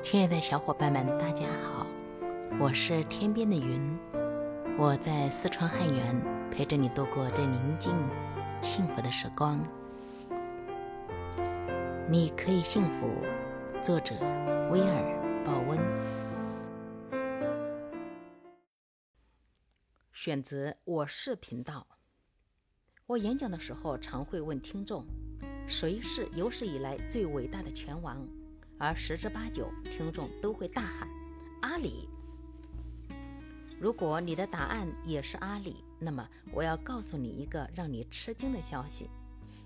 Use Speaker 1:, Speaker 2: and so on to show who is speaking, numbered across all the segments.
Speaker 1: 亲爱的小伙伴们，大家好，我是天边的云，我在四川汉源陪着你度过这宁静、幸福的时光。你可以幸福，作者威尔·鲍温。选择我是频道。我演讲的时候常会问听众：谁是有史以来最伟大的拳王？而十之八九，听众都会大喊：“阿里。”如果你的答案也是阿里，那么我要告诉你一个让你吃惊的消息：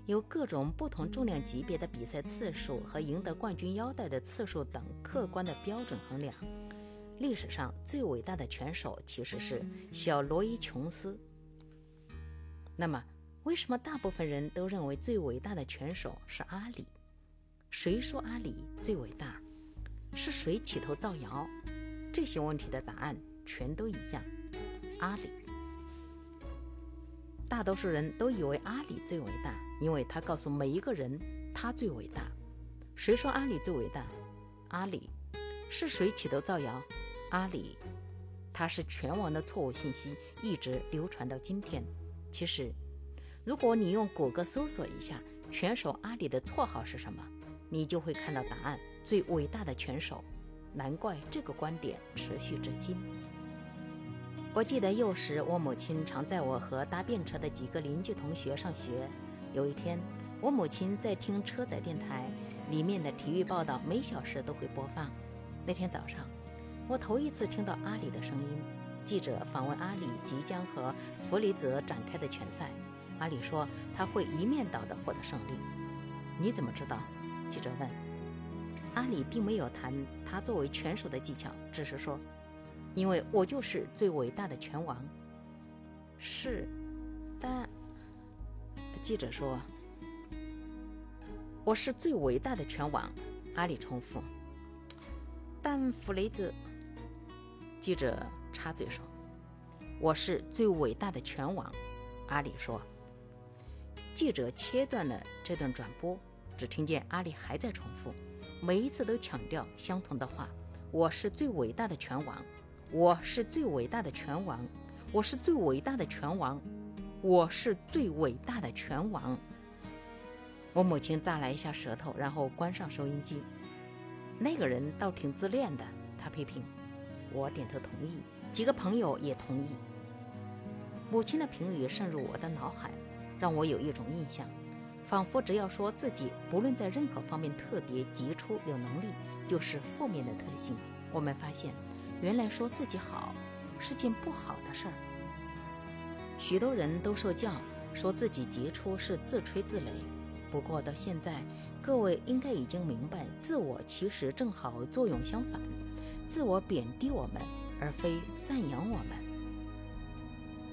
Speaker 1: 有各种不同重量级别的比赛次数和赢得冠军腰带的次数等客观的标准衡量，历史上最伟大的拳手其实是小罗伊·琼斯。那么，为什么大部分人都认为最伟大的拳手是阿里？谁说阿里最伟大？是谁起头造谣？这些问题的答案全都一样：阿里。大多数人都以为阿里最伟大，因为他告诉每一个人他最伟大。谁说阿里最伟大？阿里。是谁起头造谣？阿里。他是拳王的错误信息一直流传到今天。其实，如果你用谷歌搜索一下拳手阿里的绰号是什么？你就会看到答案：最伟大的拳手。难怪这个观点持续至今。我记得幼时，我母亲常载我和搭便车的几个邻居同学上学。有一天，我母亲在听车载电台，里面的体育报道每小时都会播放。那天早上，我头一次听到阿里的声音。记者访问阿里即将和弗雷泽展开的拳赛，阿里说他会一面倒的获得胜利。你怎么知道？记者问：“阿里并没有谈他作为拳手的技巧，只是说，因为我就是最伟大的拳王。”是，但记者说：“我是最伟大的拳王。”阿里重复：“但弗雷德。”记者插嘴说：“我是最伟大的拳王。”阿里说。记者切断了这段转播。只听见阿里还在重复，每一次都强调相同的话：“我是最伟大的拳王，我是最伟大的拳王，我是最伟大的拳王，我是最伟大的拳王。”我母亲咂了一下舌头，然后关上收音机。那个人倒挺自恋的，他批评。我点头同意，几个朋友也同意。母亲的评语渗入我的脑海，让我有一种印象。仿佛只要说自己不论在任何方面特别杰出有能力，就是负面的特性。我们发现，原来说自己好是件不好的事儿。许多人都受教说自己杰出是自吹自擂，不过到现在，各位应该已经明白，自我其实正好作用相反，自我贬低我们，而非赞扬我们。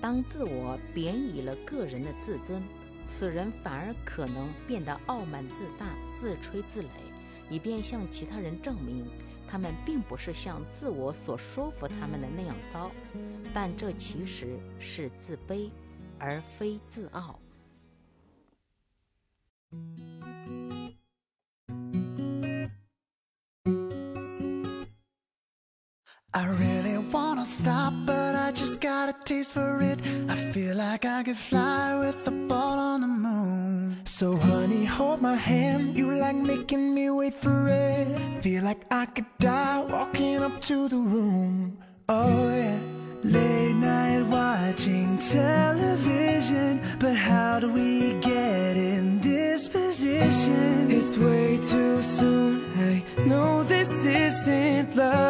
Speaker 1: 当自我贬以了个人的自尊。此人反而可能变得傲慢自大、自吹自擂，以便向其他人证明他们并不是像自我所说服他们的那样糟。但这其实是自卑，而非自傲。I really wanna stop, but I just got a taste for it. I feel like I could fly with the ball on the moon. So, honey, hold my hand. You like making me wait for it. Feel like I could die walking up to the room. Oh, yeah. Late night watching television. But how do we get in this position? It's way too soon. I know this isn't love.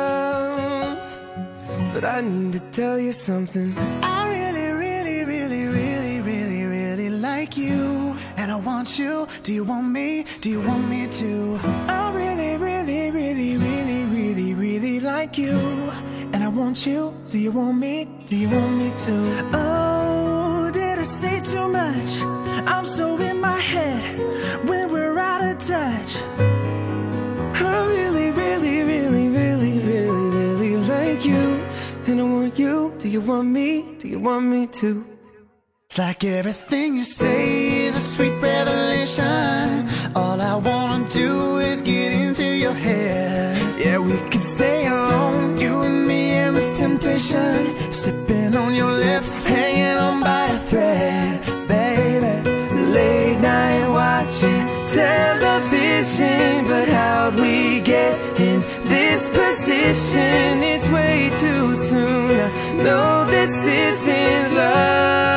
Speaker 1: But I need to tell you something. I really, really, really, really, really, really like you. And I want you, do you want me, do you want me to? I really, really, really, really, really, really like you. And I want you, do you want me, do you want me to? Oh, did I say too much? I'm so in my head when we're out of touch you, want me, do you want me to? It's like everything you say is a sweet revelation All I wanna do is get into your head Yeah, we
Speaker 2: could stay alone, you and me endless temptation, sipping on your lips, hanging on by a thread, baby. Late night watching television, but how'd we get in this position? It's way too soon. Know this isn't love,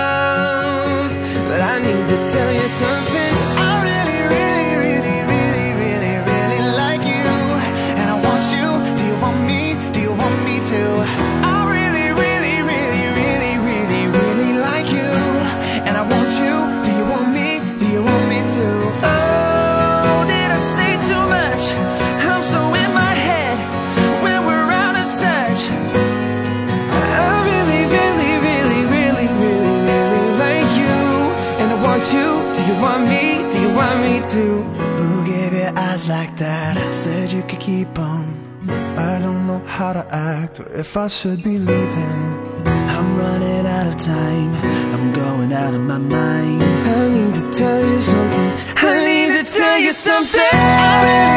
Speaker 2: you want me to? Who gave you eyes like that? I said you could keep them. I don't know how to act or if I should be leaving. I'm running out of time. I'm going out of my mind. I need to tell you something. I need to tell you something.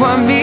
Speaker 2: want me